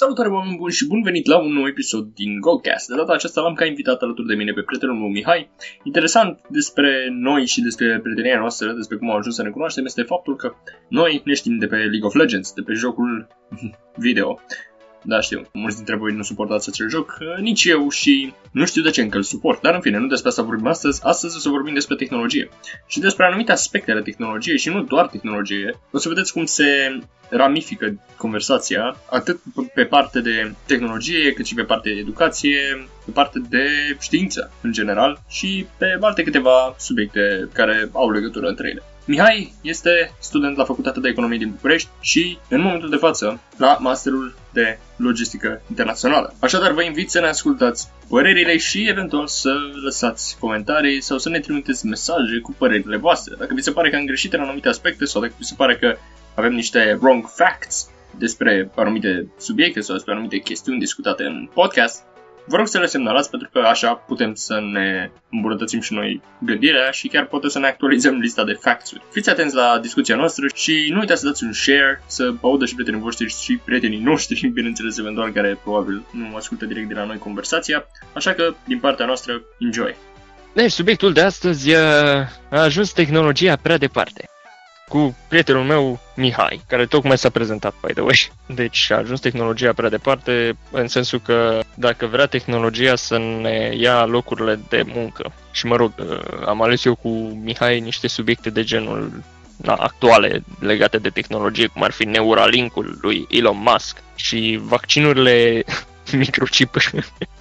Salutare oameni buni și bun venit la un nou episod din Goldcast. De data aceasta l-am ca invitat alături de mine pe prietenul meu Mihai. Interesant despre noi și despre prietenia noastră, despre cum am ajuns să ne cunoaștem, este faptul că noi ne știm de pe League of Legends, de pe jocul video. Da, știu, mulți dintre voi nu suportați acel joc, nici eu și nu știu de ce încă îl suport, dar în fine, nu despre asta vorbim astăzi, astăzi o să vorbim despre tehnologie și despre anumite aspecte ale tehnologiei și nu doar tehnologie. O să vedeți cum se ramifică conversația, atât pe parte de tehnologie, cât și pe parte de educație, pe parte de știință în general și pe alte câteva subiecte care au legătură între ele. Mihai este student la Facultatea de Economie din București și, în momentul de față, la Masterul de Logistică Internațională. Așadar, vă invit să ne ascultați părerile și, eventual, să lăsați comentarii sau să ne trimiteți mesaje cu părerile voastre. Dacă vi se pare că am greșit în anumite aspecte sau dacă vi se pare că avem niște wrong facts despre anumite subiecte sau despre anumite chestiuni discutate în podcast, vă rog să le semnalați pentru că așa putem să ne îmbunătățim și noi gândirea și chiar putem să ne actualizăm lista de facts-uri. Fiți atenți la discuția noastră și nu uitați să dați un share, să audă și prietenii voștri și prietenii noștri, bineînțeles, eventual, care probabil nu ascultă direct de la noi conversația. Așa că, din partea noastră, enjoy! Deci, subiectul de astăzi a ajuns tehnologia prea departe cu prietenul meu Mihai, care tocmai s-a prezentat, by the way. Deci a ajuns tehnologia prea departe, în sensul că dacă vrea tehnologia să ne ia locurile de muncă, și mă rog, uh, am ales eu cu Mihai niște subiecte de genul na, actuale legate de tehnologie, cum ar fi Neuralink-ul lui Elon Musk și vaccinurile microchip.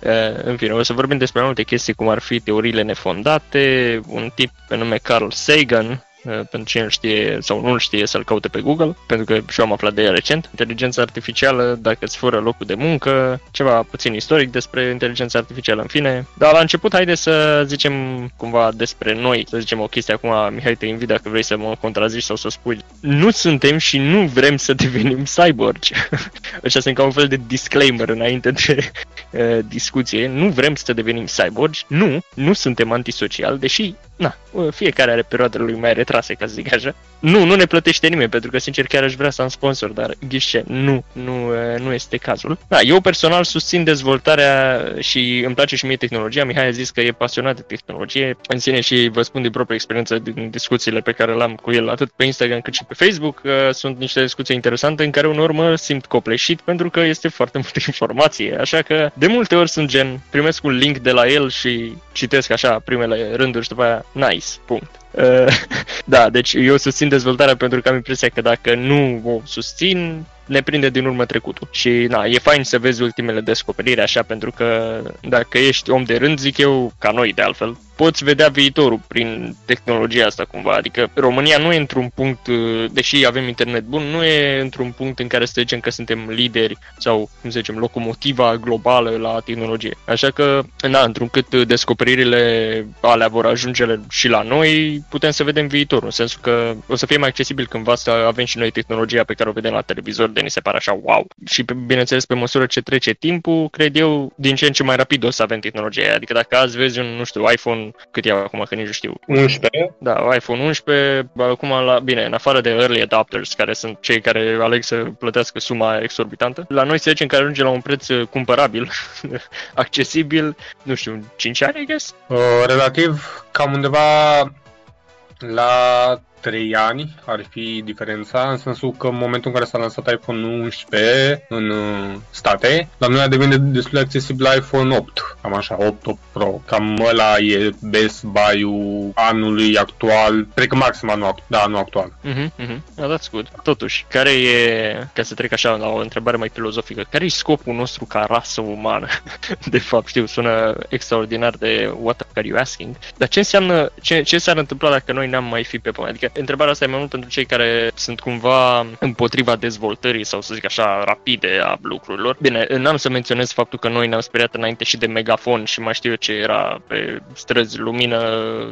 Uh, în fine, o să vorbim despre multe chestii, cum ar fi teoriile nefondate, un tip pe nume Carl Sagan, Uh, pentru cine știe sau nu știe să-l caute pe Google, pentru că și eu am aflat de ea recent. Inteligența artificială, dacă îți fură locul de muncă, ceva puțin istoric despre inteligența artificială în fine. Dar la început, haide să zicem cumva despre noi, să zicem o chestie acum, Mihai, te invit dacă vrei să mă contrazici sau să spui. Nu suntem și nu vrem să devenim cyborgi. Așa sunt ca un fel de disclaimer înainte de uh, discuție. Nu vrem să devenim cyborgi, nu, nu suntem antisocial, deși, na, fiecare are perioadele lui mai retrase, ca să zic așa. Nu, nu ne plătește nimeni, pentru că, sincer, chiar aș vrea să am sponsor, dar ghișe, nu, nu, nu este cazul. Da, eu personal susțin dezvoltarea și îmi place și mie tehnologia. Mihai a zis că e pasionat de tehnologie în sine și vă spun din propria experiență din discuțiile pe care le-am cu el atât pe Instagram cât și pe Facebook. Sunt niște discuții interesante în care uneori mă simt copleșit pentru că este foarte multă informație. Așa că de multe ori sunt gen, primesc un link de la el și citesc așa primele rânduri și după aia, nice, punct. Uh, da, deci eu susțin dezvoltarea pentru că am impresia că dacă nu o susțin, ne prinde din urmă trecutul. Și na, e fain să vezi ultimele descoperiri așa, pentru că dacă ești om de rând, zic eu, ca noi de altfel, poți vedea viitorul prin tehnologia asta cumva. Adică România nu e într-un punct, uh, deși avem internet bun, nu e într-un punct în care să zicem că suntem lideri sau, cum să zicem, locomotiva globală la tehnologie. Așa că, na, într-un cât descoperirile alea vor ajunge și la noi, putem să vedem viitorul, în sensul că o să fie mai accesibil cândva să avem și noi tehnologia pe care o vedem la televizor, de ni se pare așa wow. Și, bineînțeles, pe măsură ce trece timpul, cred eu, din ce în ce mai rapid o să avem tehnologia Adică dacă azi vezi un, nu știu, iPhone cât e acum, că nici nu știu. 11? Da, iPhone 11, acum, la, bine, în afară de early adopters, care sunt cei care aleg să plătească suma exorbitantă, la noi se zicem că ajunge la un preț cumpărabil, accesibil, nu știu, 5 ani, I guess? Uh, relativ, cam undeva la 3 ani ar fi diferența, în sensul că în momentul în care s-a lansat iPhone 11 în uh, state, la noi a devenit destul de accesibil iPhone 8, cam așa, 8, 8 Pro. Cam ăla e Best Buy-ul anului actual, cred că maxim anul, da, anul actual. Mhm, mhm, yeah, that's good. Totuși, care e, ca să trec așa la o întrebare mai filozofică, care e scopul nostru ca rasă umană? de fapt, știu, sună extraordinar de what are you asking, dar ce înseamnă, ce, ce s-ar întâmpla dacă noi n-am mai fi pe pământ? Adică întrebarea asta e mai mult pentru cei care sunt cumva împotriva dezvoltării sau să zic așa rapide a lucrurilor. Bine, n-am să menționez faptul că noi ne-am speriat înainte și de megafon și mai știu eu ce era pe străzi lumină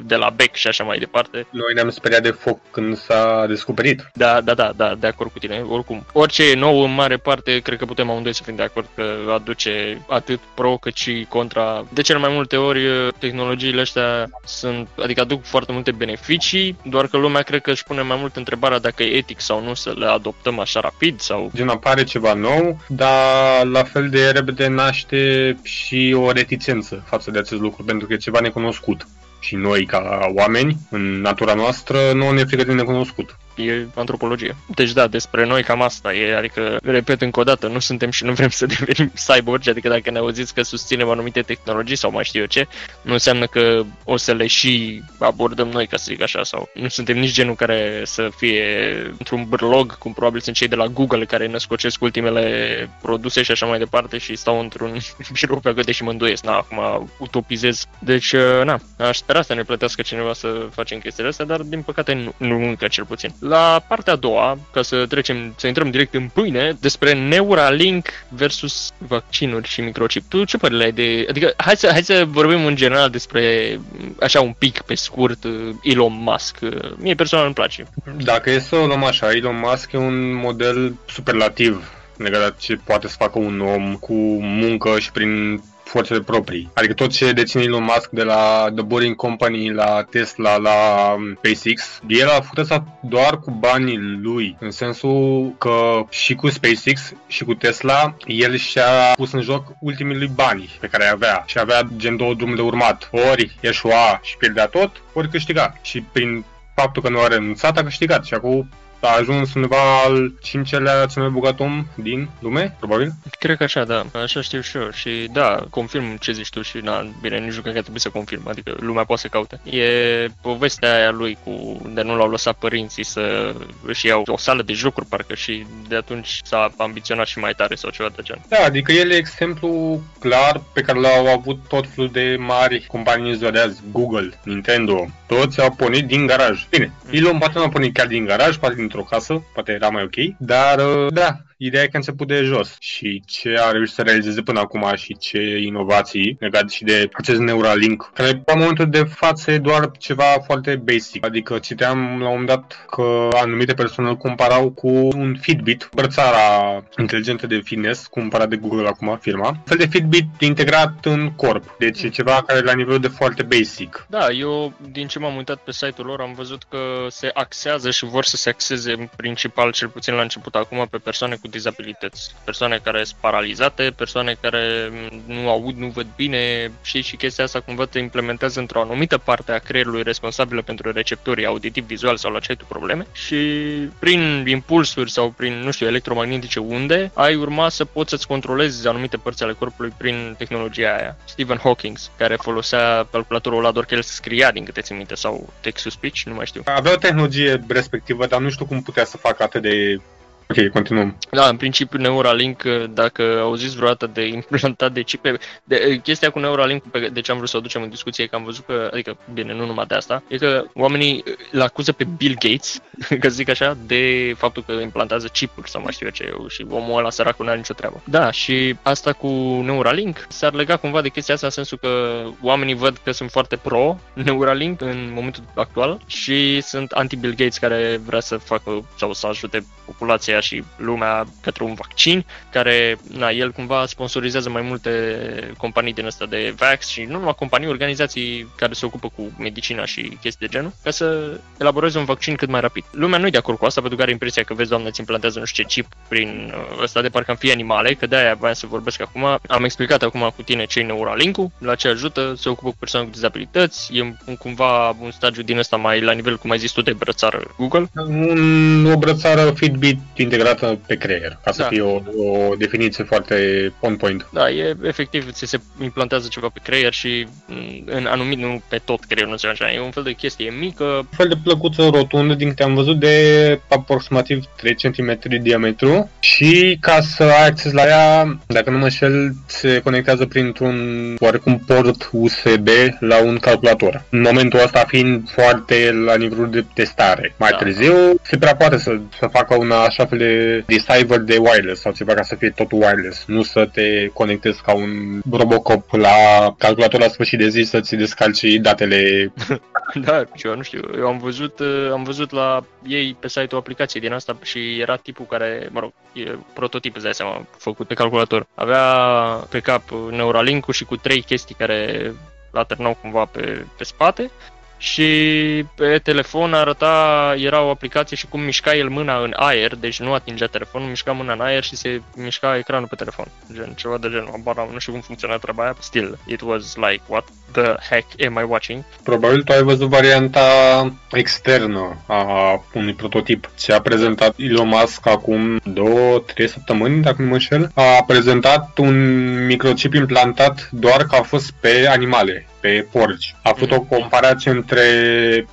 de la bec și așa mai departe. Noi ne-am speriat de foc când s-a descoperit. Da, da, da, da, de acord cu tine. Oricum, orice e nou în mare parte, cred că putem amândoi să fim de acord că aduce atât pro cât și contra. De cele mai multe ori tehnologiile astea sunt, adică aduc foarte multe beneficii, doar că lumea cred că își pune mai mult întrebarea dacă e etic sau nu să le adoptăm așa rapid sau... Gen apare ceva nou, dar la fel de repede naște și o reticență față de acest lucru, pentru că e ceva necunoscut. Și noi, ca oameni, în natura noastră, nu ne frică de necunoscut e antropologie. Deci da, despre noi cam asta e, adică, repet încă o dată, nu suntem și nu vrem să devenim cyborgi, adică dacă ne auziți că susținem anumite tehnologii sau mai știu eu ce, nu înseamnă că o să le și abordăm noi, ca să zic așa, sau nu suntem nici genul care să fie într-un brlog, cum probabil sunt cei de la Google care născocesc ultimele produse și așa mai departe și stau într-un birou pe găde și mă îndoiesc, na, acum utopizez. Deci, na, aș spera să ne plătească cineva să facem chestiile astea, dar din păcate nu, nu încă cel puțin. La partea a doua, ca să trecem, să intrăm direct în pâine, despre Neuralink versus vaccinuri și microchip. Tu ce părere ai de... Adică, hai să, hai să vorbim în general despre, așa un pic pe scurt, Elon Musk. Mie personal îmi place. Dacă e să o luăm așa, Elon Musk e un model superlativ legat ce poate să facă un om cu muncă și prin forțele proprii. Adică tot ce deține Elon Musk de la The Boring Company, la Tesla, la um, SpaceX, el a făcut asta doar cu banii lui, în sensul că și cu SpaceX și cu Tesla, el și-a pus în joc ultimii lui bani pe care avea și avea gen două drumuri de urmat. Ori eșua și pierdea tot, ori câștiga. Și prin faptul că nu a renunțat, a câștigat și acum a ajuns undeva al cincelea cel mai bogat om din lume, probabil? Cred că așa, da. Așa știu și eu. Și da, confirm ce zici tu și na, bine, nici nu cred că trebuie să confirm. Adică lumea poate să caute. E povestea aia lui cu de nu l-au lăsat părinții să își iau o sală de jocuri, parcă, și de atunci s-a ambiționat și mai tare sau ceva de genul. Da, adică el e exemplu clar pe care l-au avut tot felul de mari companii ziua de azi, Google, Nintendo, toți au pornit din garaj. Bine, mm. Elon poate nu a pornit chiar din garaj, poate din într-o casă, poate era mai ok, dar uh, da, Ideea e că a început de jos și ce a reușit să realizeze până acum și ce inovații legate și de acest Neuralink, care la momentul de față e doar ceva foarte basic. Adică citeam la un moment dat că anumite persoane îl comparau cu un Fitbit, brățara inteligentă de fitness, cumpărat de Google acum, firma. Un fel de Fitbit integrat în corp. Deci e ceva care e la nivel de foarte basic. Da, eu din ce m-am uitat pe site-ul lor am văzut că se axează și vor să se axeze în principal, cel puțin la început acum, pe persoane cu dizabilități, persoane care sunt paralizate, persoane care nu aud, nu văd bine și și chestia asta cumva te implementează într-o anumită parte a creierului responsabilă pentru receptorii auditiv, vizual sau la ce probleme și prin impulsuri sau prin, nu știu, electromagnetice unde ai urma să poți să-ți controlezi anumite părți ale corpului prin tehnologia aia. Stephen Hawking, care folosea calculatorul ăla doar că el scria din câte ți minte sau text-to-speech, nu mai știu. Avea o tehnologie respectivă, dar nu știu cum putea să facă atât de Ok, continuăm. Da, în principiu Neuralink, dacă auziți vreodată de implantat de chip, de, chestia cu Neuralink, pe, de ce am vrut să o ducem în discuție, că am văzut că, adică, bine, nu numai de asta, e că oamenii îl acuză pe Bill Gates, că zic așa, de faptul că implantează chipuri sau mai știu eu ce, și omul ăla săracul nu are nicio treabă. Da, și asta cu Neuralink s-ar lega cumva de chestia asta în sensul că oamenii văd că sunt foarte pro Neuralink în momentul actual și sunt anti-Bill Gates care vrea să facă sau să ajute populația și lumea către un vaccin, care, na, el cumva sponsorizează mai multe companii din asta de vax și nu numai companii, organizații care se ocupă cu medicina și chestii de genul, ca să elaboreze un vaccin cât mai rapid. Lumea nu e de acord cu asta, pentru că are impresia că, vezi, doamne, îți implantează nu știu ce chip prin uh, ăsta de parcă am fi animale, că de-aia voiam să vorbesc acum. Am explicat acum cu tine ce e Neuralink-ul, la ce ajută, se ocupă cu persoane cu dizabilități, e un, cumva un stagiu din ăsta mai la nivel, cum ai zis tu, de brățară Google. Un, o brățară Fitbit integrată pe creier, ca să da. fie o, o definiție foarte on point. Da, e efectiv, ți se implantează ceva pe creier și mm, în anumit, nu pe tot creierul, nu știu așa, e un fel de chestie mică. Un fel de plăcuță rotundă, din câte am văzut, de aproximativ 3 cm diametru și ca să ai acces la ea, dacă nu mă șel, se conectează printr-un oarecum port USB la un calculator. În momentul ăsta fiind foarte la nivelul de testare. Mai da. târziu se prea poate să, să facă una așa fel de decipher de wireless sau ceva ca să fie tot wireless, nu să te conectezi ca un Robocop la calculator la sfârșit de zi să-ți descalci datele. da, eu nu știu, eu am văzut, uh, am văzut la ei pe site-ul aplicației din asta și era tipul care, mă rog, e prototip, îți dai seama, făcut pe calculator. Avea pe cap Neuralink-ul și cu trei chestii care la cumva pe, pe spate și pe telefon arăta, era o aplicație și cum mișca el mâna în aer, deci nu atingea telefonul, mișca mâna în aer și se mișca ecranul pe telefon. Gen, ceva de genul, Abar, nu știu cum funcționa treaba aia, still, it was like, what the heck am I watching? Probabil tu ai văzut varianta externă a unui prototip. Ce a prezentat Elon Musk acum două, trei săptămâni, dacă nu mă înșel, a prezentat un microchip implantat doar că a fost pe animale, pe porci. A făcut o comparație între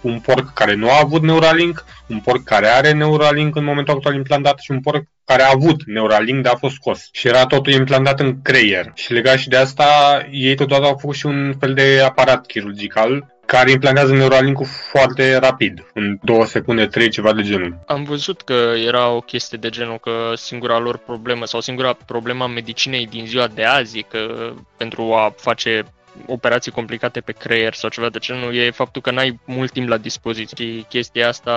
un porc care nu a avut Neuralink, un porc care are Neuralink în momentul actual implantat și un porc care a avut Neuralink, dar a fost scos. Și era totul implantat în creier. Și legat și de asta, ei totodată au făcut și un fel de aparat chirurgical care implantează Neuralink-ul foarte rapid, în două secunde, trei, ceva de genul. Am văzut că era o chestie de genul că singura lor problemă sau singura problema medicinei din ziua de azi e că pentru a face operații complicate pe creier sau ceva de genul, e faptul că n-ai mult timp la dispoziție. Și chestia asta,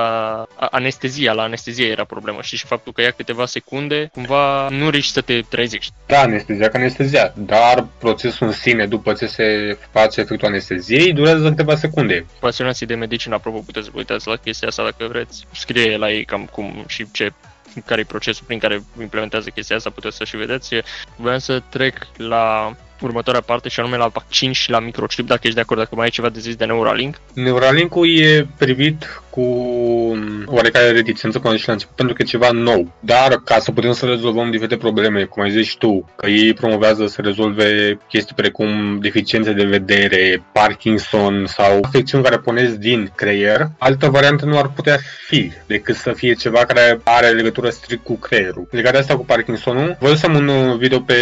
anestezia, la anestezie era problemă și și faptul că ia câteva secunde, cumva nu riști să te trezești. Da, anestezia ca anestezia, dar procesul în sine, după ce se face efectul anesteziei, durează câteva secunde. Pasionații de medicină, apropo, puteți să uitați la chestia asta dacă vreți. Scrie la ei cam cum și ce care e procesul prin care implementează chestia asta, puteți să și vedeți. Vreau să trec la următoarea parte și anume la vaccin și la microchip, dacă ești de acord, dacă mai ai ceva de zis de Neuralink. Neuralink-ul e privit cu oarecare reticență până și la început, pentru că e ceva nou. Dar ca să putem să rezolvăm diferite probleme, cum ai zis tu, că ei promovează să rezolve chestii precum deficiențe de vedere, Parkinson sau afecțiuni care ponezi din creier, altă variantă nu ar putea fi decât să fie ceva care are legătură strict cu creierul. Legat de asta cu Parkinsonul, văzusem un video pe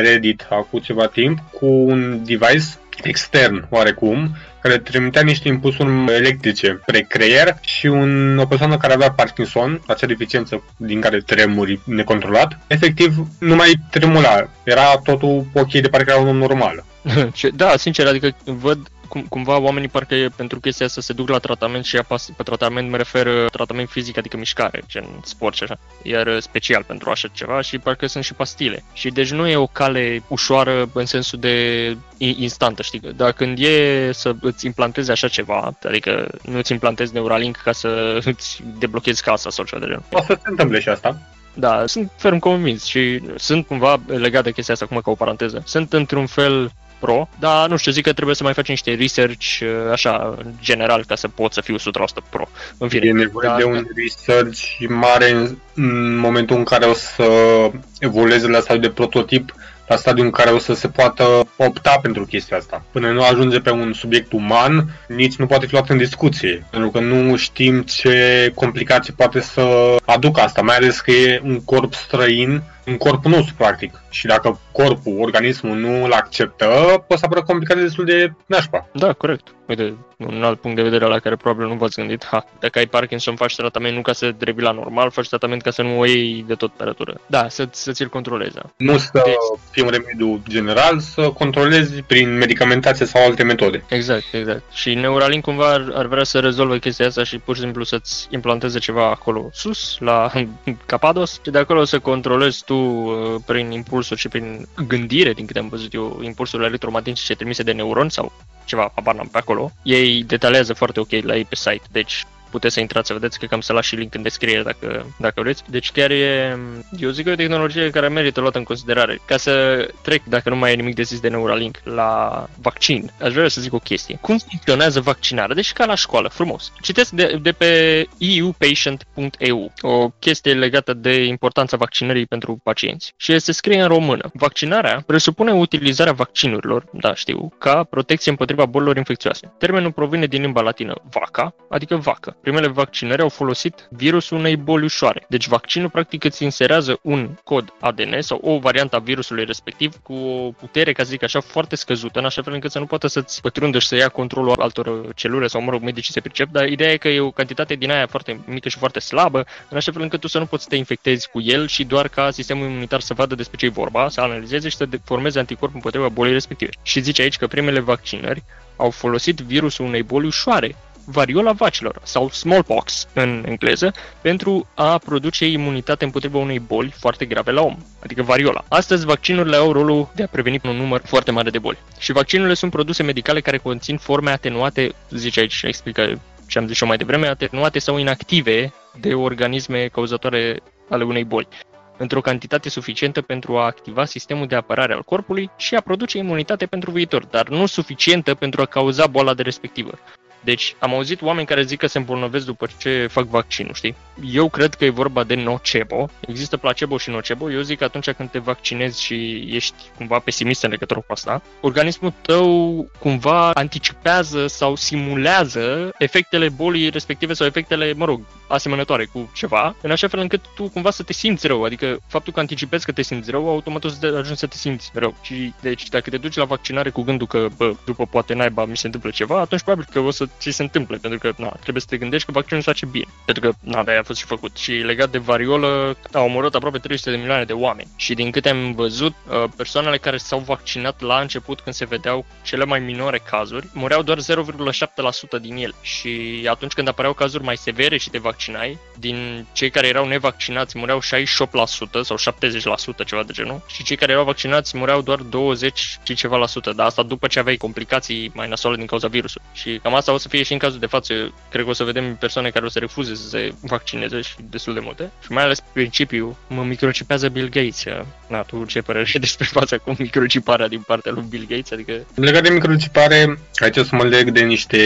Reddit acum ceva timp cu un device extern oarecum, care trimitea niște impulsuri electrice spre creier și un, o persoană care avea Parkinson, acea deficiență din care tremuri necontrolat, efectiv nu mai tremula. Era totul ok de parcă era un om normal. da, sincer, adică văd cum, cumva oamenii parcă pentru chestia asta se duc la tratament și apas, pe tratament mă refer uh, tratament fizic, adică mișcare, gen sport și așa, iar uh, special pentru așa ceva și parcă sunt și pastile. Și deci nu e o cale ușoară în sensul de instantă, știi? Dar când e să îți implantezi așa ceva, adică nu îți implantezi Neuralink ca să îți deblochezi casa sau ceva de genul. O să se întâmple și asta. Da, sunt ferm convins și sunt cumva legat de chestia asta, acum ca o paranteză. Sunt într-un fel Pro, dar nu știu, zic că trebuie să mai faci niște research uh, așa, general, ca să poți să fiu 100% Pro. În fine, e nevoie da, de un research mare în, în momentul în care o să evolueze la stadiul de prototip, la stadiul în care o să se poată opta pentru chestia asta. Până nu ajunge pe un subiect uman, nici nu poate fi luat în discuție, pentru că nu știm ce complicații poate să aducă asta, mai ales că e un corp străin în corpul nostru, practic. Și dacă corpul, organismul nu îl acceptă, poate să apară complicații destul de nașpa. Da, corect. Uite, un alt punct de vedere la care probabil nu v-ați gândit. Ha, dacă ai Parkinson, faci tratament nu ca să drebi la normal, faci tratament ca să nu o iei de tot temperatură. Da, să, să ți-l controlezi. Nu să deci... fie un remediu general, să controlezi prin medicamentație sau alte metode. Exact, exact. Și Neuralink cumva ar, ar vrea să rezolve chestia asta și pur și simplu să-ți implanteze ceva acolo sus, la Capados, și de acolo să controlezi tu uh, prin impulsuri și prin gândire, din câte am văzut eu, impulsurile electromagnetice trimise de neuroni sau ceva, habar n-am pe acolo. Ei detalează foarte ok la ei pe site, deci puteți să intrați să vedeți, cred că am să las și link în descriere dacă, dacă vreți. Deci chiar e, eu zic că e o tehnologie care merită luată în considerare. Ca să trec, dacă nu mai e nimic de zis de Neuralink, la vaccin, aș vrea să zic o chestie. Cum funcționează vaccinarea? Deci ca la școală, frumos. Citesc de, de pe eupatient.eu o chestie legată de importanța vaccinării pentru pacienți. Și se scrie în română. Vaccinarea presupune utilizarea vaccinurilor, da știu, ca protecție împotriva bolilor infecțioase. Termenul provine din limba latină vaca, adică vacă primele vaccinări au folosit virusul unei boli ușoare. Deci vaccinul practic îți inserează un cod ADN sau o variantă a virusului respectiv cu o putere, ca să zic așa, foarte scăzută, în așa fel încât să nu poată să-ți pătrundă și să ia controlul altor celule sau, mă rog, medicii se pricep, dar ideea e că e o cantitate din aia foarte mică și foarte slabă, în așa fel încât tu să nu poți să te infectezi cu el și doar ca sistemul imunitar să vadă despre ce e vorba, să analizeze și să formeze anticorp împotriva bolii respective. Și zice aici că primele vaccinări au folosit virusul unei boli ușoare variola vacilor sau smallpox în engleză pentru a produce imunitate împotriva unei boli foarte grave la om, adică variola. Astăzi, vaccinurile au rolul de a preveni un număr foarte mare de boli. Și vaccinurile sunt produse medicale care conțin forme atenuate, zice aici, explică ce am zis eu mai devreme, atenuate sau inactive de organisme cauzatoare ale unei boli într-o cantitate suficientă pentru a activa sistemul de apărare al corpului și a produce imunitate pentru viitor, dar nu suficientă pentru a cauza boala de respectivă. Deci am auzit oameni care zic că se îmbolnăvesc după ce fac vaccinul, știi? Eu cred că e vorba de nocebo. Există placebo și nocebo. Eu zic că atunci când te vaccinezi și ești cumva pesimist în legătură cu asta, organismul tău cumva anticipează sau simulează efectele bolii respective sau efectele, mă rog, asemănătoare cu ceva, în așa fel încât tu cumva să te simți rău. Adică faptul că anticipezi că te simți rău, automat o să te ajungi să te simți rău. Și deci dacă te duci la vaccinare cu gândul că, bă, după poate naiba mi se întâmplă ceva, atunci probabil că o să ți se întâmple, pentru că na, trebuie să te gândești că vaccinul se face bine. Pentru că na, de a fost și făcut. Și legat de variolă, a omorât aproape 300 de milioane de oameni. Și din câte am văzut, uh, persoanele care s-au vaccinat la început, când se vedeau cele mai minore cazuri, mureau doar 0,7% din ele. Și atunci când apăreau cazuri mai severe și te vaccinai, din cei care erau nevaccinați mureau 68% sau 70%, ceva de genul. Și cei care erau vaccinați mureau doar 20 și ceva la sută. Dar asta după ce aveai complicații mai nasoale din cauza virusului. Și cam asta o să fie și în cazul de față. Cred că o să vedem persoane care o să refuze să se vaccineze și destul de multe. Și mai ales principiu, mă microcipează Bill Gates. Na, tu ce părere ai despre fața cu microciparea din partea lui Bill Gates? Adică... Legat de microcipare, aici o să mă leg de niște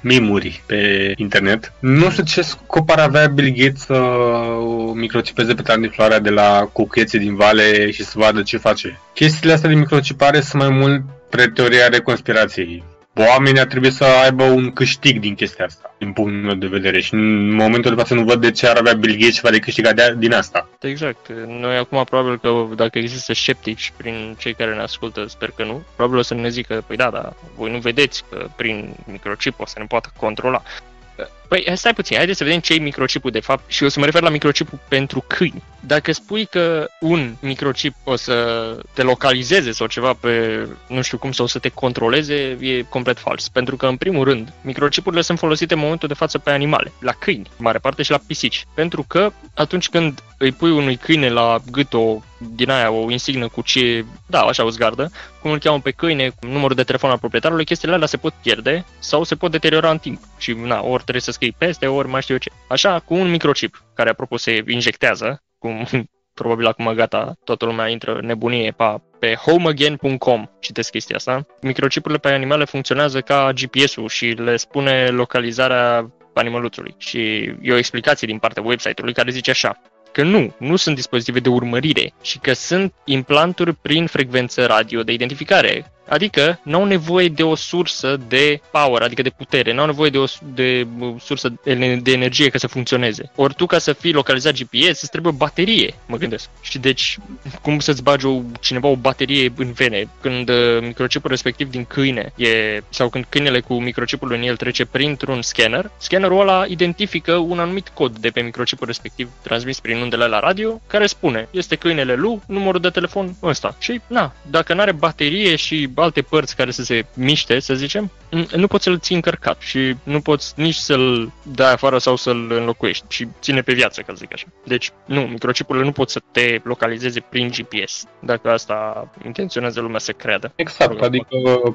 mimuri pe internet. Nu știu ce scop ar avea Bill Gates să microcipeze pe floarea de la cucheții din vale și să vadă ce face. Chestiile astea de microcipare sunt mai mult pre teoria de conspirației oamenii ar trebui să aibă un câștig din chestia asta, din punctul meu de vedere. Și în momentul de față nu văd de ce ar avea Bill Gates ceva de câștigat de, din asta. Exact. Noi acum probabil că dacă există sceptici prin cei care ne ascultă, sper că nu, probabil o să ne zică, păi da, da, voi nu vedeți că prin microchip o să ne poată controla. Păi, stai puțin, haideți să vedem ce e microchipul de fapt și o să mă refer la microchipul pentru câini. Dacă spui că un microchip o să te localizeze sau ceva pe, nu știu cum, sau să te controleze, e complet fals. Pentru că, în primul rând, microchipurile sunt folosite în momentul de față pe animale, la câini, mare parte și la pisici. Pentru că atunci când îi pui unui câine la gât o din aia, o insignă cu ce, da, așa o zgardă, cum îl cheamă pe câine, cu numărul de telefon al proprietarului, chestiile alea se pot pierde sau se pot deteriora în timp. Și, na, ori trebuie să scrii peste, ori mai știu eu ce. Așa, cu un microchip, care apropo se injectează, cum probabil acum gata, toată lumea intră nebunie pa, pe homeagain.com citesc chestia asta. Microchipurile pe animale funcționează ca GPS-ul și le spune localizarea animăluțului. Și e o explicație din partea website-ului care zice așa că nu, nu sunt dispozitive de urmărire și că sunt implanturi prin frecvență radio de identificare, Adică nu au nevoie de o sursă de power, adică de putere, nu au nevoie de o de sursă de energie ca să funcționeze. Ori tu ca să fii localizat GPS îți trebuie o baterie, mă gândesc. Și deci cum să-ți bagi o, cineva o baterie în vene când uh, microchipul respectiv din câine e, sau când câinele cu microchipul în el trece printr-un scanner, scannerul ăla identifică un anumit cod de pe microchipul respectiv transmis prin undele la radio care spune este câinele lui, numărul de telefon ăsta. Și na, dacă nu are baterie și alte părți care să se miște, să zicem, nu poți să-l ții încărcat și nu poți nici să-l dai afară sau să-l înlocuiești și ține pe viață, ca să zic așa. Deci, nu, microchipurile nu pot să te localizeze prin GPS, dacă asta intenționează lumea să creadă. Exact, adică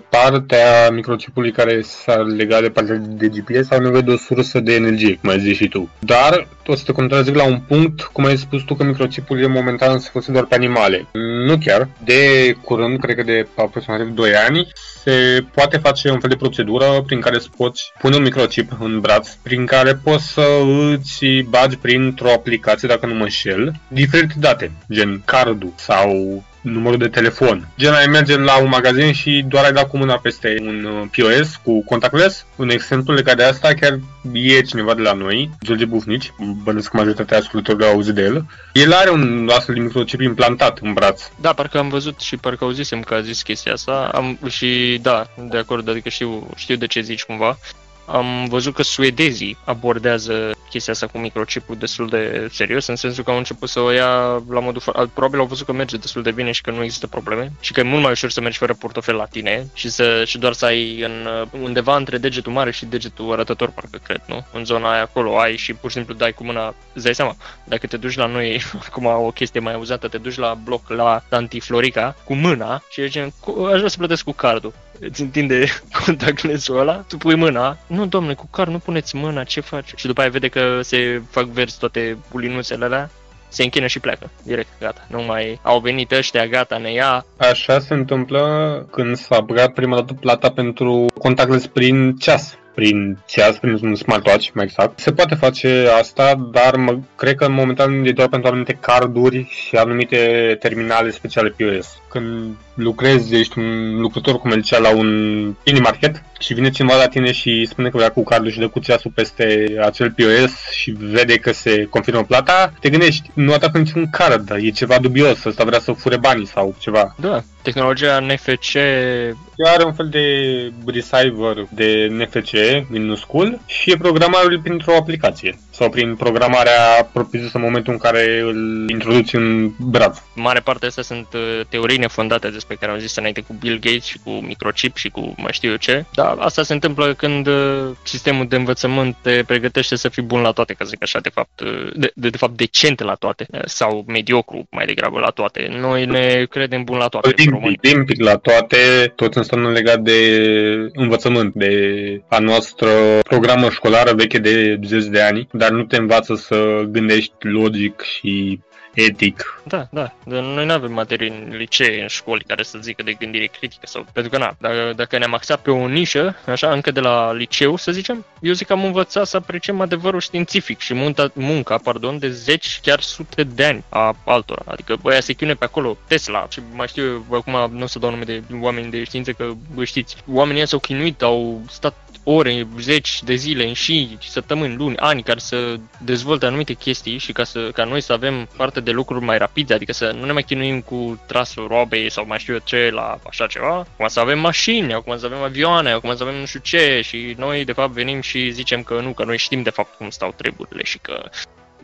partea microchipului care s-a legat de partea de GPS are nevoie de o sursă de energie, cum ai zis și tu. Dar o să te contrazic la un punct, cum ai spus tu că microchipurile momentan se folosesc doar pe animale. Nu chiar. De curând, cred că de aproximativ 2 ani, se poate face un fel de procedură prin care îți poți pune un microchip în braț, prin care poți să îți bagi printr-o aplicație, dacă nu mă înșel, diferite date, gen cardul sau numărul de telefon. Gen, ai merge la un magazin și doar ai dat cu mâna peste un uh, POS cu contactless. Un exemplu legat de asta chiar e cineva de la noi, George Bufnici, bănesc că majoritatea ascultătorilor au auzit de el. El are un astfel de microchip implantat în braț. Da, parcă am văzut și parcă auzisem că a zis chestia asta am, și da, de acord, adică știu, știu de ce zici cumva. Am văzut că suedezii abordează chestia asta cu microchipul destul de serios, în sensul că au început să o ia la modul... Probabil au văzut că merge destul de bine și că nu există probleme și că e mult mai ușor să mergi fără portofel la tine și, să, și doar să ai în, undeva între degetul mare și degetul arătător, parcă cred, nu? În zona aia acolo ai și pur și simplu dai cu mâna, îți dai seama, dacă te duci la noi, acum o chestie mai uzată, te duci la bloc la Florica cu mâna și zicem, aș vrea să plătesc cu cardul. Îți întinde contact ăla, tu pui mâna, nu domnule, cu card nu puneți mâna, ce faci? Și după aia vede că se fac verzi toate pulinuțele alea se închină și pleacă. Direct, gata. Nu mai au venit ăștia, gata, ne ia. Așa se întâmplă când s-a băgat prima dată plata pentru contactless prin ceas prin ceas, prin un smartwatch, mai exact. Se poate face asta, dar mă, cred că momentan e doar pentru anumite carduri și anumite terminale speciale POS. Când lucrezi, ești un lucrător comercial la un mini market și vine cineva la tine și spune că vrea cu cardul și dă cu ceasul peste acel POS și vede că se confirmă plata, te gândești, nu atacă niciun card, e ceva dubios, ăsta vrea să fure banii sau ceva. Da, tehnologia NFC are un fel de receiver de NFC minuscul și e programabil printr-o aplicație sau prin programarea propriu-zisă în momentul în care îl introduci în braț. Mare parte astea sunt uh, teorii nefondate despre care am zis înainte cu Bill Gates și cu microchip și cu mai știu eu ce. Dar asta se întâmplă când uh, sistemul de învățământ te pregătește să fii bun la toate, ca să zic așa, de fapt, uh, de, de, de fapt decent la toate sau mediocru mai degrabă la toate. Noi ne credem bun la toate. Limpic, limpic la toate, tot înseamnă legat de învățământ, de a noastră programă școlară veche de zeci de ani, dar nu te învață să gândești logic și etic. Da, da. Noi nu avem materii în licee, în școli, care să zică de gândire critică. sau Pentru că, na, dacă, dacă ne-am axat pe o nișă, așa, încă de la liceu, să zicem, eu zic că am învățat să apreciem adevărul științific și munca, munca pardon, de zeci, chiar sute de ani a altora. Adică băia se chiune pe acolo, Tesla, și mai știu eu, acum nu o să dau nume de oameni de știință, că vă știți, oamenii s-au chinuit, au stat ore, zeci de zile, în și săptămâni, luni, ani, care să dezvolte anumite chestii și ca, să, ca noi să avem parte de lucruri mai rapide, adică să nu ne mai chinuim cu trasul robei sau mai știu eu ce la așa ceva, acum să avem mașini, acum să avem avioane, acum să avem nu știu ce și noi de fapt venim și zicem că nu, că noi știm de fapt cum stau treburile și că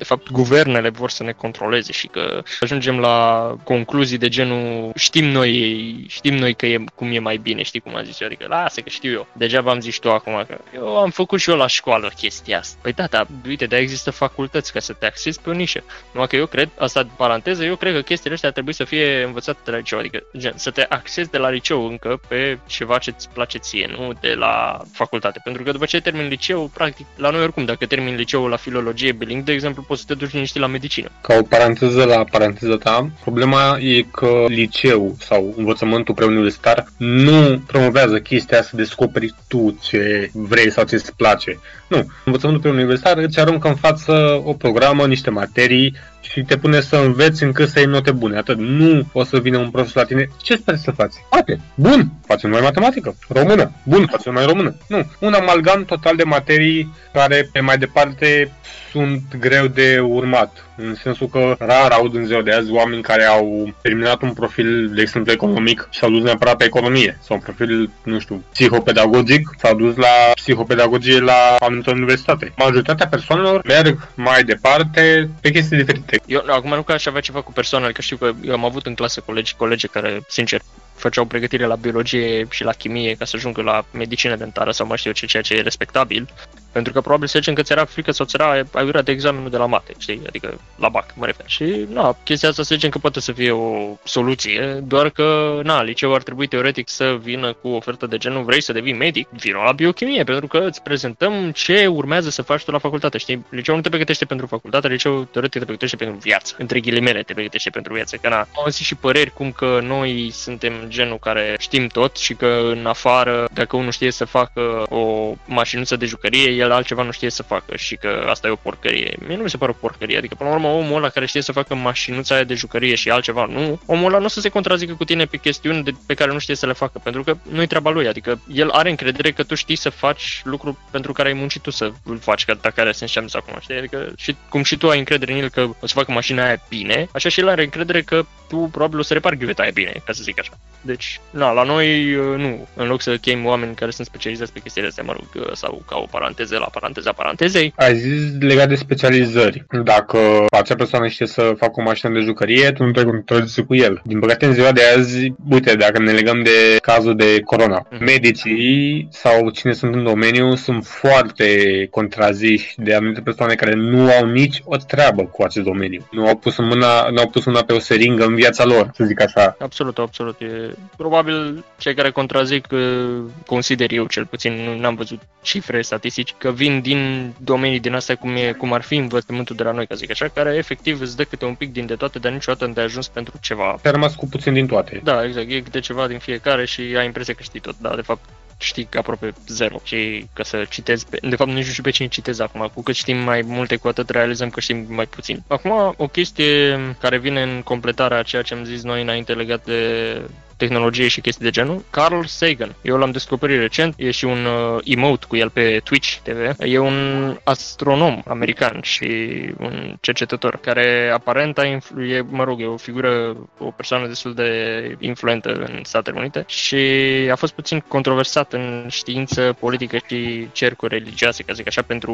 de fapt, guvernele vor să ne controleze și că ajungem la concluzii de genul știm noi, știm noi că e, cum e mai bine, știi cum am zis eu, adică lasă că știu eu. Degeaba am zis tu acum că eu am făcut și eu la școală chestia asta. Păi da, da, uite, dar există facultăți ca să te accesi pe o nișă. Numai că eu cred, asta de paranteză, eu cred că chestiile astea ar trebui să fie învățate de la liceu, adică gen, să te accesi de la liceu încă pe ceva ce îți place ție, nu de la facultate. Pentru că după ce termin liceu, practic, la noi oricum, dacă termin liceul la filologie bilingv, de exemplu, poți să te duci liniștit la medicină. Ca o paranteză la paranteza ta, problema e că liceu sau învățământul preuniversitar nu promovează chestia să descoperi tu ce vrei sau ce îți place. Nu. Învățământul preuniversitar îți aruncă în față o programă, niște materii și te pune să înveți încât să iei note bune. Atât. Nu o să vină un profesor la tine. Ce sper să faci? Poate. Bun. Facem mai matematică. Română. Bun. Facem mai română. Nu. Un amalgam total de materii care pe mai departe sunt greu de urmat. În sensul că rar aud în ziua de azi oameni care au terminat un profil, de exemplu, economic și s-au dus neapărat pe economie. Sau un profil, nu știu, psihopedagogic, s-au dus la psihopedagogie la anumită universitate. Majoritatea persoanelor merg mai departe pe chestii diferite. Eu acum nu că aș avea ceva cu persoanele, că știu că eu am avut în clasă colegi, colegi care, sincer, făceau pregătire la biologie și la chimie ca să ajungă la medicină dentară sau mai știu eu ce, ceea ce e respectabil. Pentru că probabil să zicem că ți era frică sau ți era aiurea de examenul de la mate, știi? Adică la BAC, mă refer. Și, na, chestia asta să zicem că poate să fie o soluție, doar că, na, liceul ar trebui teoretic să vină cu o ofertă de genul vrei să devii medic, vină la biochimie, pentru că îți prezentăm ce urmează să faci tu la facultate, știi? Liceul nu te pregătește pentru facultate, liceul teoretic te pregătește pentru viață, între ghilimele te pregătește pentru viață, că na, am auzit și păreri cum că noi suntem genul care știm tot și că în afară, dacă unul știe să facă o mașinuță de jucărie, el altceva nu știe să facă și că asta e o porcărie. Mie nu mi se pare o porcărie, adică până la urmă omul ăla care știe să facă mașinuța aia de jucărie și altceva nu, omul ăla nu o să se contrazică cu tine pe chestiuni de, pe care nu știe să le facă, pentru că nu-i treaba lui, adică el are încredere că tu știi să faci lucru pentru care ai muncit tu să îl faci, că dacă are sens ce am zis acum, știi? Adică și cum și tu ai încredere în el că o să facă mașina aia bine, așa și el are încredere că tu probabil o să repari ghiuvetaia bine, ca să zic așa. Deci, na, la noi uh, nu. În loc să chem oameni care sunt specializați pe chestiile astea, mă rog, uh, sau ca o paranteză la paranteza parantezei. Ai zis legat de specializări. Dacă acea persoană știe să facă o mașină de jucărie, tu nu te contrazici cu el. Din păcate, în ziua de azi, uite, dacă ne legăm de cazul de corona, Mhm. medicii sau cine sunt în domeniu sunt foarte contraziși de anumite persoane care nu au nici o treabă cu acest domeniu. Nu au pus, în mâna, nu au pus mâna pe o seringă în viața lor, să zic așa. Absolut, absolut. E, probabil cei care contrazic, uh, consider eu cel puțin, nu n-am văzut cifre statistici, că vin din domenii din astea cum, e, cum ar fi învățământul de la noi, ca zic așa, care efectiv îți dă câte un pic din de toate, dar niciodată de ajuns pentru ceva. Te-a rămas cu puțin din toate. Da, exact, e câte ceva din fiecare și ai impresia că știi tot, dar de fapt știi aproape zero și că să citezi, pe, de fapt nici nu știu pe cine citezi acum, cu cât știm mai multe, cu atât realizăm că știm mai puțin. Acum, o chestie care vine în completarea a ceea ce am zis noi înainte legat de tehnologie și chestii de genul. Carl Sagan. Eu l-am descoperit recent, e și un uh, emote cu el pe Twitch TV. E un astronom american și un cercetător care aparent a influ- e, mă rog, e o figură, o persoană destul de influentă în Statele Unite și a fost puțin controversat în știință politică și cercuri religioase, ca zic așa, pentru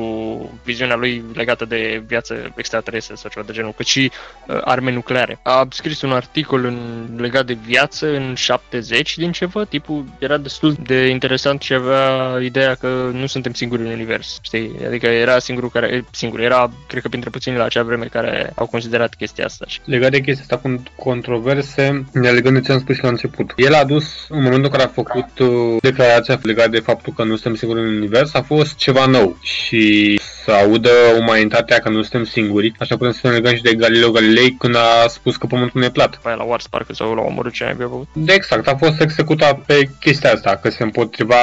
viziunea lui legată de viață extraterestră sau ceva de genul, cât și uh, arme nucleare. A scris un articol în, legat de viață în 70 din ce văd, tipul era destul de interesant și avea ideea că nu suntem singuri în univers, știi? Adică era singurul care, singur, era, cred că printre puțini la acea vreme care au considerat chestia asta. Și Legat de chestia asta cu controverse, ne legăm de ce am spus și la început. El a adus, în momentul în care a făcut uh, declarația legat de faptul că nu suntem singuri în univers, a fost ceva nou și să audă umanitatea că nu suntem singuri. Așa putem să ne legăm și de Galileo Galilei când a spus că pământul nu e plat. după aia la Wars parcă sau la omorât ce ai făcut. De exact, a fost executat pe chestia asta, că se împotriva,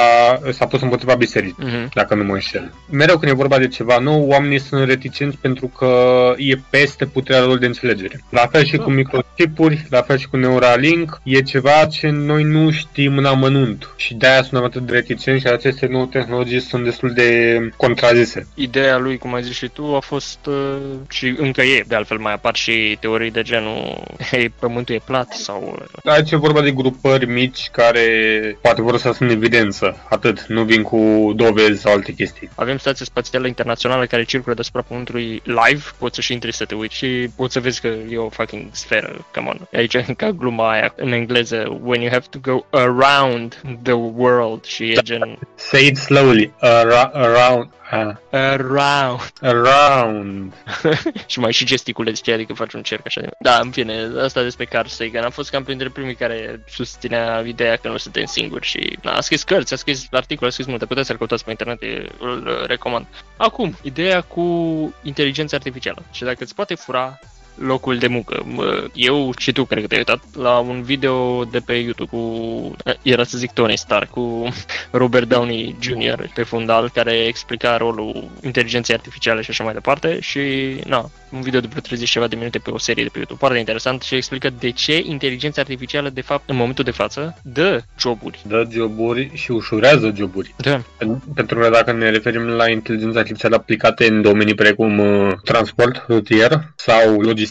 s-a pus împotriva bisericii Mhm. dacă nu mă înșel. Mereu când e vorba de ceva nou, oamenii sunt reticenți pentru că e peste puterea lor de înțelegere. La fel și cu microchipuri, la fel și cu Neuralink, e ceva ce noi nu știm în amănunt și de-aia sunt atât de reticenți și aceste nouă tehnologii sunt destul de contrazise. Ideea lui, cum ai zis și tu, a fost uh, și încă e, de altfel mai apar și teorii de genul Hei, pământul e plat sau Aici e vorba de grupări mici care poate vor să sunt în evidență, atât, nu vin cu dovezi sau alte chestii. Avem stația spațială internațională care circulă deasupra Pământului live, poți să și intri să te uiți și poți să vezi că e o fucking sferă, come on. Aici ca gluma aia în engleză, when you have to go around the world și e gen Say it slowly, Ara- around, uh, around around. și mai și gesticulezi, știi, adică faci un cerc așa. Da, în fine, asta despre Carl Sagan. Am fost cam printre primii care susținea ideea că nu suntem singuri și na, a scris cărți, a scris articole, a scris multe. Puteți să-l căutați pe internet, e- îl uh, recomand. Acum, ideea cu inteligența artificială și dacă îți poate fura locul de muncă. Mă, Eu și tu cred că te-ai uitat la un video de pe YouTube cu, era să zic Tony Stark, cu Robert Downey Jr. pe fundal, care explica rolul inteligenței artificiale și așa mai departe și, na, un video de vreo 30 ceva de minute pe o serie de pe YouTube, foarte interesant și explică de ce inteligența artificială, de fapt, în momentul de față, dă joburi. Dă joburi și ușurează joburi. Da. Pen- Pentru că dacă ne referim la inteligența artificială aplicate în domenii precum uh, transport rutier sau logistică,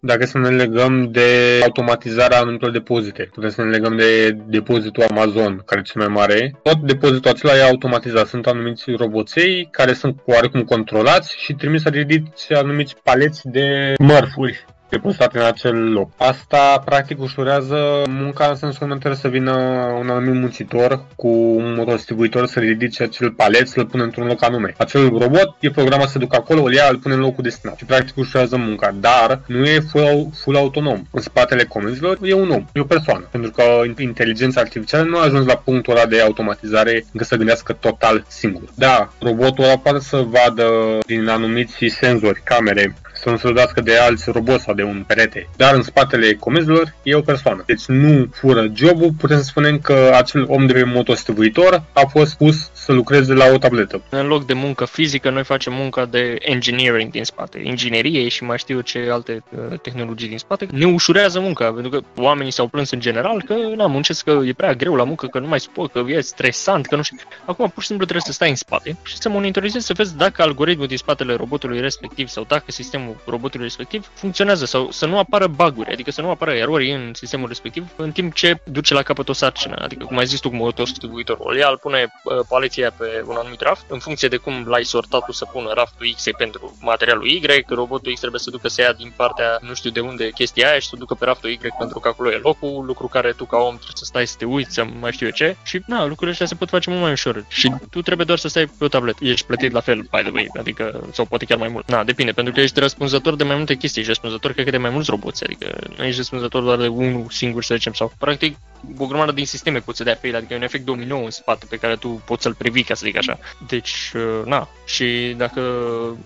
dacă să ne legăm de automatizarea anumitor depozite, putem să ne legăm de depozitul Amazon, care e cel mai mare, tot depozitul acela e automatizat. Sunt anumiți roboței care sunt oarecum controlați și trimis să ridice anumiți paleți de mărfuri depozitate în acel loc. Asta practic ușurează munca în sensul că nu trebuie să vină un anumit muncitor cu un motodistribuitor să ridice acel palet, să-l pună într-un loc anume. Acel robot e programat să ducă acolo, îl ia, îl pune în locul destinat și practic ușurează munca, dar nu e full, full autonom. În spatele comenzilor e un om, e o persoană, pentru că inteligența artificială nu a ajuns la punctul ăla de automatizare încât să gândească total singur. Da, robotul ăla poate să vadă din anumiți senzori, camere, să nu se lovească de alți roboți sau de un perete. Dar în spatele comenzilor e o persoană. Deci nu fură jobul, putem să spunem că acel om de pe motodistribuitor a fost pus să lucreze la o tabletă. În loc de muncă fizică, noi facem munca de engineering din spate, inginerie și mai știu eu ce alte uh, tehnologii din spate. Ne ușurează munca, pentru că oamenii s-au plâns în general că na, muncesc că e prea greu la muncă, că nu mai suport, că e stresant, că nu știu. Acum pur și simplu trebuie să stai în spate și să monitorizezi să vezi dacă algoritmul din spatele robotului respectiv sau dacă sistemul sistemul robotului respectiv funcționează sau să nu apară buguri, adică să nu apară erori în sistemul respectiv în timp ce duce la capăt o sarcină. Adică, cum ai zis tu cu motostivuitorul, ea îl pune uh, paleția pe un anumit raft, în funcție de cum l-ai sortat tu să pună raftul X pentru materialul Y, robotul X trebuie să ducă să ia din partea nu știu de unde chestia aia și să ducă pe raftul Y pentru că acolo e locul, lucru care tu ca om trebuie să stai să te uiți, să mai știu eu ce. Și na, lucrurile astea se pot face mult mai ușor. Și tu trebuie doar să stai pe o tabletă. Ești plătit la fel, by the way, adică, sau poate chiar mai mult. Na, depinde, pentru că ești răspunzător de mai multe chestii, ești răspunzător cred că de mai mulți roboți, adică nu ești răspunzător doar de unul singur, să zicem, sau practic o grămadă din sisteme poți să dea fail, adică e un efect domino în spate pe care tu poți să-l previi, ca să zic așa. Deci, uh, na, și dacă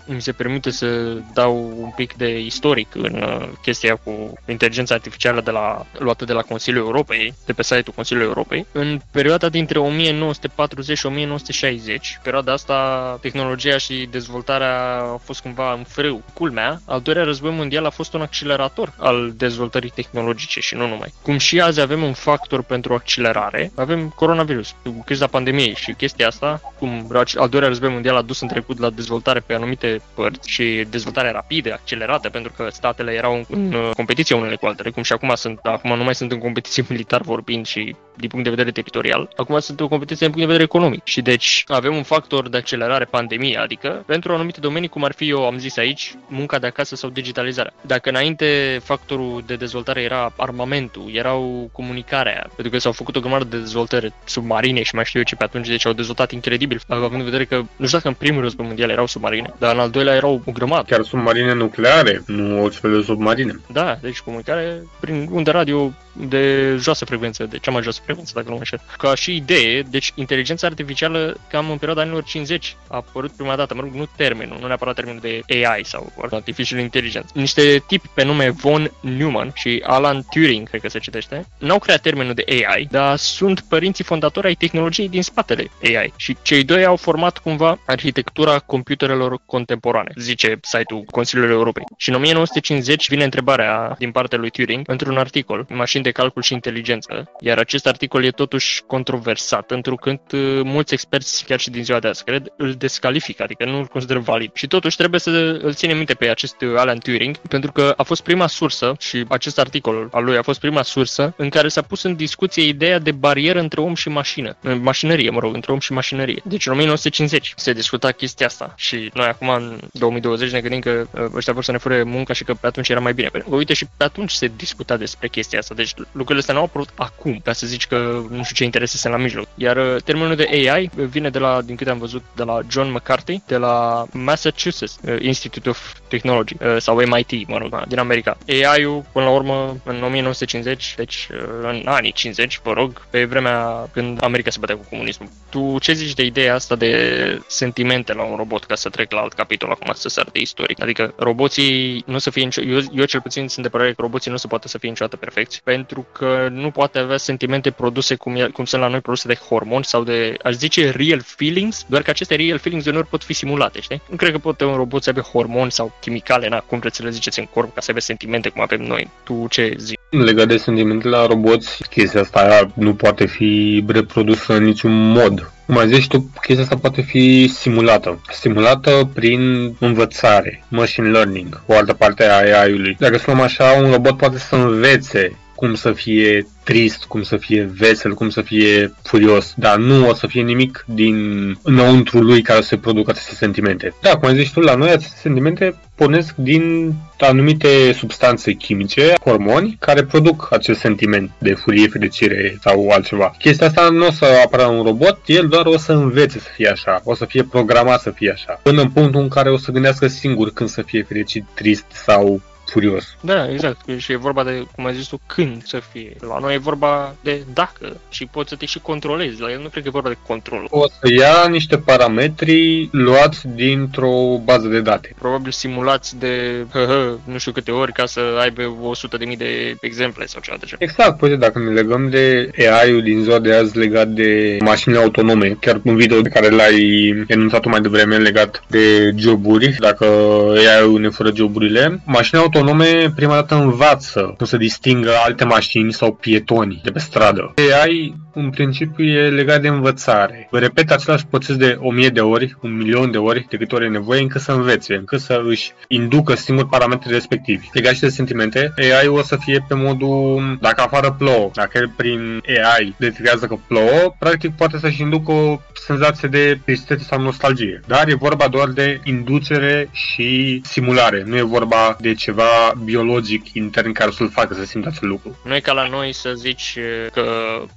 mi se permite să dau un pic de istoric în uh, chestia cu inteligența artificială de la, luată de la Consiliul Europei, de pe site-ul Consiliului Europei, în perioada dintre 1940 și 1960, perioada asta, tehnologia și dezvoltarea au fost cumva în frâu. Culmea, al doilea război mondial a fost un accelerator al dezvoltării tehnologice și nu numai. Cum și azi avem un factor pentru accelerare, avem coronavirus, criza pandemiei și chestia asta, cum al doilea război mondial a dus în trecut la dezvoltare pe anumite părți și dezvoltare rapidă, accelerată, pentru că statele erau în uh, competiție unele cu altele, cum și acum sunt, acum nu mai sunt în competiție militar vorbind și din punct de vedere teritorial, acum sunt în competiție din punct de vedere economic. Și deci avem un factor de accelerare pandemie, adică pentru anumite domenii, cum ar fi eu am zis aici, munca de acasă sau digitalizarea. Dacă înainte factorul de dezvoltare era armamentul, erau comunicarea, pentru că s-au făcut o grămadă de dezvoltări submarine și mai știu eu ce pe atunci, deci au dezvoltat incredibil, având în vedere că nu știu dacă în primul război mondial erau submarine, dar în al doilea erau o grămadă. Chiar submarine nucleare, nu orice fel de submarine. Da, deci comunicare prin unde radio de joasă frecvență, de cea mai joasă frecvență, dacă nu mă înșel. Ca și idee, deci inteligența artificială cam în perioada anilor 50 a apărut prima dată, mă rog, nu termenul, nu neapărat termenul de AI sau Artificial Intelligence. Niște tipi pe nume Von Neumann și Alan Turing, cred că se citește, n-au creat termenul de AI, dar sunt părinții fondatori ai tehnologiei din spatele AI. Și cei doi au format cumva arhitectura computerelor contemporane, zice site-ul Consiliului Europei. Și în 1950 vine întrebarea din partea lui Turing într-un articol, mașini de calcul și inteligență, iar acest articol e totuși controversat, întrucât uh, mulți experți, chiar și din ziua de azi, cred, îl descalifică, adică nu îl consideră valid. Și totuși trebuie să îl ținem minte pe acest uh, Alan Turing, pentru că a fost prima sursă și acest articol al lui a fost prima sursă în care s-a pus în discuție ideea de barieră între om și mașină, mașinărie, mă rog, între om și mașinărie. Deci în 1950 se discuta chestia asta și noi acum în 2020 ne gândim că uh, ăștia vor să ne fure munca și că pe atunci era mai bine. Păi, uite și pe atunci se discuta despre chestia asta, deci lucrurile astea nu au apărut acum, ca să zici că nu știu ce interese sunt la mijloc. Iar uh, termenul de AI vine de la, din câte am văzut, de la John McCarthy, de la Massachusetts uh, Institute of Technology, uh, sau MIT, mă rog, da, din America. AI-ul, până la urmă, în 1950, deci în anii 50, vă rog, pe vremea când America se bătea cu comunismul. Tu ce zici de ideea asta de sentimente la un robot, ca să trec la alt capitol acum, să sar de istoric? Adică roboții nu să fie nicio... Eu, eu cel puțin sunt de părere că roboții nu se poate să fie niciodată perfecți, pentru că nu poate avea sentimente produse cum, e, cum sunt la noi produse de hormoni sau de, aș zice, real feelings, doar că aceste real feelings uneori pot fi simulate, știi? Nu cred că poate un robot să aibă hormoni sau chimicale, na, cum vreți să le ziceți în corp, ca să aibă sentimente cum avem noi. Tu ce zici? Legat de sentimente la roboți, chestia asta nu poate fi reprodusă în niciun mod. Mai zici tu, chestia asta poate fi simulată. Simulată prin învățare, machine learning, o altă parte a AI-ului. Dacă spunem așa, un robot poate să învețe cum să fie trist, cum să fie vesel, cum să fie furios, dar nu o să fie nimic din înăuntru lui care să producă aceste sentimente. Da, cum ai zis tu, la noi aceste sentimente pornesc din anumite substanțe chimice, hormoni, care produc acest sentiment de furie, fericire sau altceva. Chestia asta nu o să apară un robot, el doar o să învețe să fie așa, o să fie programat să fie așa, până în punctul în care o să gândească singur când să fie fericit, trist sau furios. Da, exact. Și e vorba de, cum ai zis tu, când să fie. La noi e vorba de dacă și poți să te și controlezi. La el nu cred că e vorba de control. O să ia niște parametri luați dintr-o bază de date. Probabil simulați de hă, hă, nu știu câte ori ca să aibă 100.000 de exemple sau ceva de genul. Exact, păi dacă ne legăm de AI-ul din ziua de azi legat de mașinile autonome, chiar un video pe care l-ai enunțat mai devreme legat de joburi, dacă AI-ul ne fără joburile, mașinile autonome autonome prima dată învață cum să distingă alte mașini sau pietoni de pe stradă. AI în principiu, e legat de învățare. Repet același proces de o mie de ori, un milion de ori, de câte ori e nevoie, încât să învețe, încât să își inducă singur parametrii respectivi. Legat și de sentimente, AI o să fie pe modul, dacă afară plouă, dacă el prin AI detectează că plouă, practic poate să-și inducă o senzație de tristețe sau nostalgie. Dar e vorba doar de inducere și simulare. Nu e vorba de ceva biologic intern care să-l facă să simtă acel lucru. Nu e ca la noi să zici că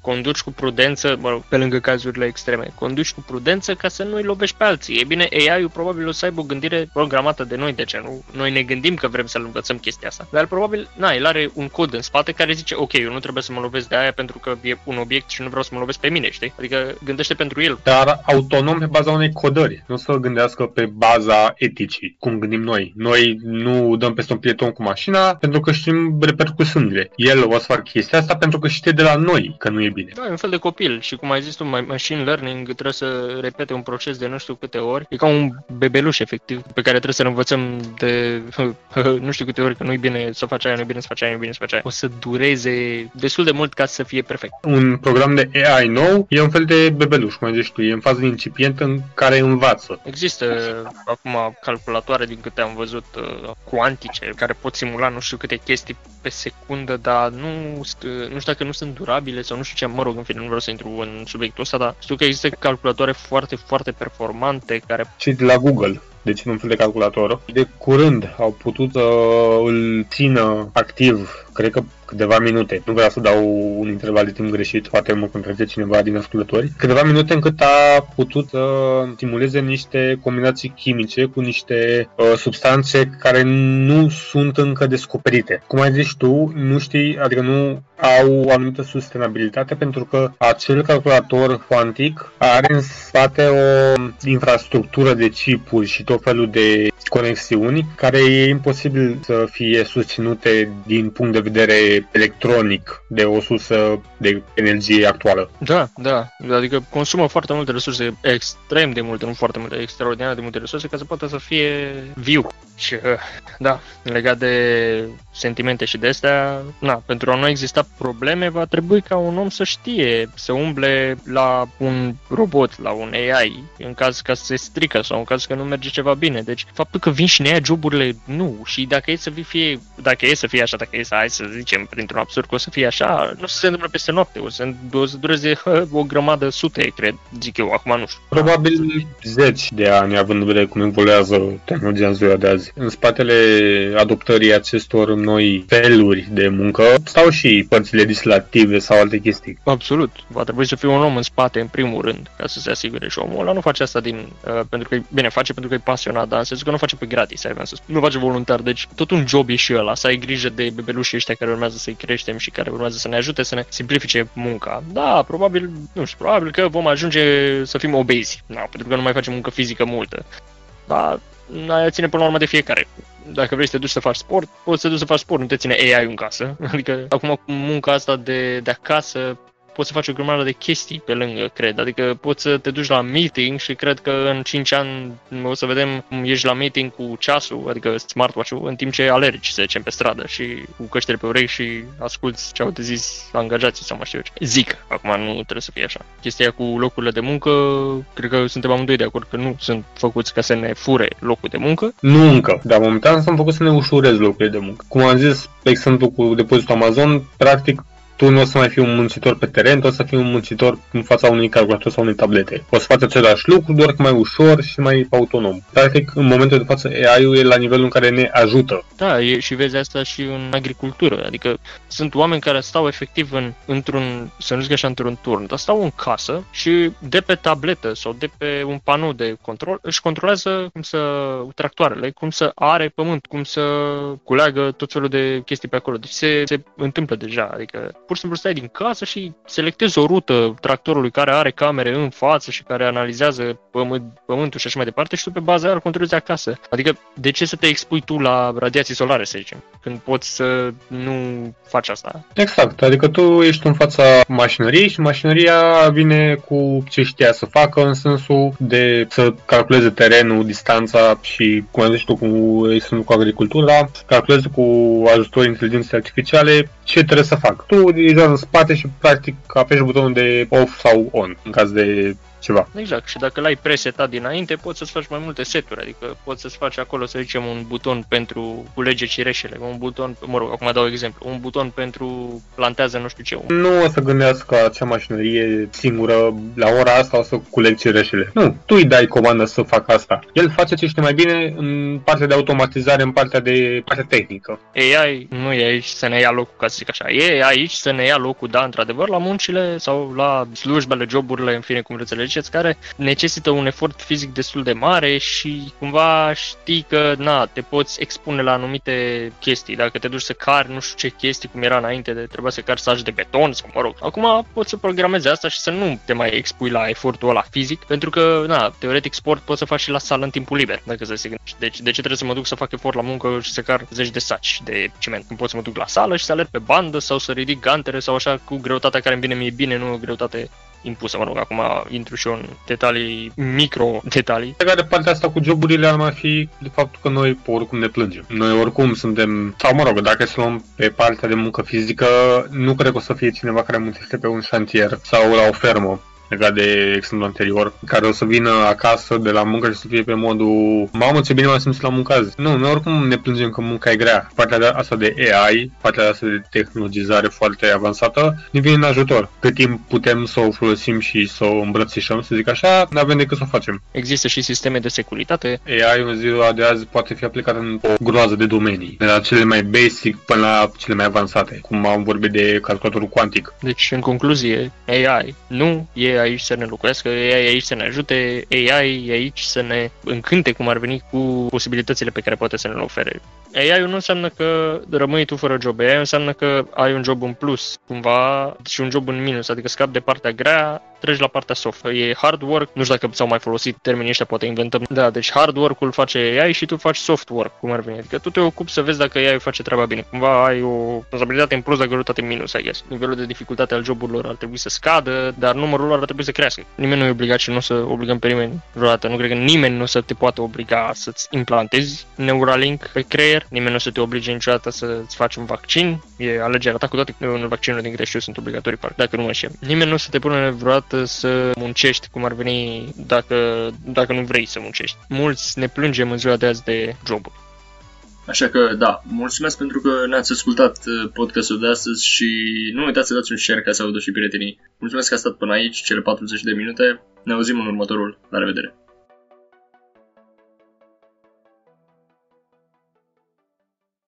conduci cu prudență, mă rog, pe lângă cazurile extreme, conduci cu prudență ca să nu-i lovești pe alții. E bine, AI-ul probabil o să aibă o gândire programată de noi, de ce nu? Noi ne gândim că vrem să-l învățăm chestia asta. Dar probabil, na, el are un cod în spate care zice, ok, eu nu trebuie să mă lovesc de aia pentru că e un obiect și nu vreau să mă lovesc pe mine, știi? Adică gândește pentru el. Dar autonom pe baza unei codări, nu să gândească pe baza eticii, cum gândim noi. Noi nu dăm peste un pieton cu mașina pentru că știm repercusiunile. El o să facă chestia asta pentru că știe de la noi că nu e bine. Da, e un fel de copil și cum ai zis tu, machine learning trebuie să repete un proces de nu știu câte ori. E ca un bebeluș, efectiv, pe care trebuie să-l învățăm de nu știu câte ori că nu e bine să faci aia, nu e bine să faci aia, nu e bine să faci aia. O să dureze destul de mult ca să fie perfect. Un program de AI nou e un fel de bebeluș, cum ai zis tu, e în fază incipientă în care învață. Există acum calculatoare din câte am văzut uh, cuantice care pot simula nu știu câte chestii pe secundă, dar nu, nu știu dacă nu sunt durabile sau nu știu ce, mă rog, în fine, nu vreau să intru în subiectul ăsta, dar știu că există calculatoare foarte, foarte performante care... Și de la Google deci un fel de calculator. De curând au putut să uh, îl țină activ, cred că câteva minute. Nu vreau să dau un interval de timp greșit, poate mă contrazice cineva din ascultători. Câteva minute încât a putut să uh, stimuleze niște combinații chimice cu niște uh, substanțe care nu sunt încă descoperite. Cum ai zis tu, nu știi, adică nu au o anumită sustenabilitate pentru că acel calculator cuantic are în spate o infrastructură de chipuri și tot felul de conexiuni care e imposibil să fie susținute din punct de vedere electronic de o sursă de energie actuală. Da, da. Adică consumă foarte multe resurse, extrem de multe, nu foarte multe, extraordinar de multe resurse ca să poată să fie viu. Și, uh, da, legat de sentimente și de astea, na, pentru a nu exista probleme, va trebui ca un om să știe, să umble la un robot, la un AI, în caz că se strică sau în caz că nu merge ceva bine. Deci, faptul că vin și ne ia joburile, nu. Și dacă e să fie, dacă e să fie așa, dacă e să, hai să zicem, printr-un absurd că o să fie așa, nu se întâmplă peste noapte, o să, o să dureze hă, o grămadă sute, cred, zic eu, acum nu știu. Probabil zeci de ani, având în vedere cum evoluează tehnologia în ziua de azi. În spatele adoptării acestor noi feluri de muncă stau și părți legislative sau alte chestii. Absolut. Va trebui să fie un om în spate, în primul rând, ca să se asigure și omul ăla nu face asta din, uh, pentru că, bine, face pentru că e pasionat, dar în sensul că nu face pe gratis, ai să spun. Nu face voluntar, deci tot un job e și ăla, să ai grijă de bebelușii ăștia care urmează să-i creștem și care urmează să ne ajute să ne simplifice munca. Da, probabil, nu știu, probabil că vom ajunge să fim obezi, da, pentru că nu mai facem muncă fizică multă. Dar aia ține până la urmă de fiecare. Dacă vrei să te duci să faci sport, poți să te duci să faci sport, nu te ține AI în casă. Adică acum cu munca asta de, de acasă, poți să faci o grămadă de chestii pe lângă, cred. Adică poți să te duci la meeting și cred că în 5 ani o să vedem cum ești la meeting cu ceasul, adică smartwatch-ul, în timp ce alergi, să zicem, pe stradă și cu căștile pe urechi și asculti ce au de zis angajații sau mai știu eu ce. Zic, acum nu trebuie să fie așa. Chestia cu locurile de muncă, cred că suntem amândoi de acord că nu sunt făcuți ca să ne fure locul de muncă. Nu încă, dar momentan sunt făcuți să ne ușurez locurile de muncă. Cum am zis, pe exemplu cu depozitul Amazon, practic tu nu o să mai fii un muncitor pe teren, tu o să fii un muncitor în fața unui calculator sau unei tablete. O să faci același lucru, doar că mai ușor și mai autonom. Practic, în momentul de față, AI-ul e la nivelul în care ne ajută. Da, e, și vezi asta și în agricultură. Adică sunt oameni care stau efectiv în, într-un, să nu zic așa, într-un turn, dar stau în casă și de pe tabletă sau de pe un panou de control își controlează cum să tractoarele, cum să are pământ, cum să culeagă tot felul de chestii pe acolo. Deci se, se întâmplă deja. Adică pur și simplu stai din casă și selectezi o rută tractorului care are camere în față și care analizează pământ, pământul și așa mai departe și tu pe baza aia îl controlezi acasă. Adică de ce să te expui tu la radiații solare, să zicem, când poți să nu faci asta? Exact, adică tu ești în fața mașinăriei și mașinăria vine cu ce știa să facă în sensul de să calculeze terenul, distanța și, cum ai zis tu, cu, cu agricultura, calculeze cu ajutorul inteligenței artificiale ce trebuie să fac. Tu e doar în spate și practic apeși butonul de off sau on în caz de ceva. Exact, și dacă l-ai presetat dinainte, poți să-ți faci mai multe seturi, adică poți să-ți faci acolo, să zicem, un buton pentru culege cireșele, un buton, mă rog, acum dau exemplu, un buton pentru plantează nu știu ce. Nu o să gândească acea mașinărie singură, la ora asta o să culeg cireșele. Nu, tu îi dai comandă să facă asta. El face ce știe mai bine în partea de automatizare, în partea de partea tehnică. AI nu e aici să ne ia locul, ca să zic așa. E aici să ne ia locul, da, într-adevăr, la muncile sau la slujbele, joburile, în fine, cum vreți să le ziceți, care necesită un efort fizic destul de mare și cumva știi că na, te poți expune la anumite chestii. Dacă te duci să cari nu știu ce chestii, cum era înainte de trebuia să cari sagi de beton sau mă rog. Acum poți să programezi asta și să nu te mai expui la efortul ăla fizic, pentru că, na, teoretic sport poți să faci și la sală în timpul liber, dacă să se gândești. Deci de ce trebuie să mă duc să fac efort la muncă și să car zeci de saci de ciment? Când pot să mă duc la sală și să alerg pe bandă sau să ridic gantere sau așa cu greutatea care îmi vine mie bine, nu greutate impusă, mă rog, acum intru și eu în detalii, micro-detalii. Legat de partea asta cu joburile ar mai fi de faptul că noi oricum ne plângem. Noi oricum suntem, sau mă rog, dacă să luăm pe partea de muncă fizică, nu cred că o să fie cineva care muncește pe un șantier sau la o fermă legat de exemplul anterior, care o să vină acasă de la muncă și să fie pe modul mamă ce bine m-am simțit la muncă azi. Nu, noi oricum ne plângem că munca e grea. Partea de asta de AI, partea de asta de tehnologizare foarte avansată, ne vine în ajutor. Cât timp putem să o folosim și să o îmbrățișăm, să zic așa, nu avem decât să o facem. Există și sisteme de securitate. AI în ziua de azi poate fi aplicat în o groază de domenii, de la cele mai basic până la cele mai avansate, cum am vorbit de calculatorul cuantic. Deci, în concluzie, AI nu e aici să ne locuiască, AI e aici să ne ajute, AI e aici să ne încânte cum ar veni cu posibilitățile pe care poate să ne le ofere. AI nu înseamnă că rămâi tu fără job, AI înseamnă că ai un job în plus, cumva, și un job în minus, adică scapi de partea grea, treci la partea soft. E hard work, nu știu dacă s-au mai folosit termenii ăștia, poate inventăm. Da, deci hard work-ul face AI și tu faci soft work, cum ar veni. Adică tu te ocupi să vezi dacă AI face treaba bine. Cumva ai o responsabilitate în plus, dacă greutate în minus, I guess. Nivelul de dificultate al joburilor ar trebui să scadă, dar numărul lor ar trebui să crească. Nimeni nu e obligat și nu o să obligăm pe nimeni vreodată. Nu cred că nimeni nu o să te poată obliga să-ți implantezi Neuralink pe creier, nimeni nu o să te oblige niciodată să-ți faci un vaccin. E alegerea ta cu toate vaccinurile din greșeli sunt obligatorii, dacă nu mă știu. Nimeni nu o să te pune vreodată să muncești cum ar veni dacă, dacă nu vrei să muncești. Mulți ne plângem în ziua de azi de joburi. Așa că, da, mulțumesc pentru că ne-ați ascultat uh, podcastul de astăzi și nu uitați să dați un share ca să audă și prietenii. Mulțumesc că ați stat până aici, cele 40 de minute. Ne auzim în următorul. La revedere!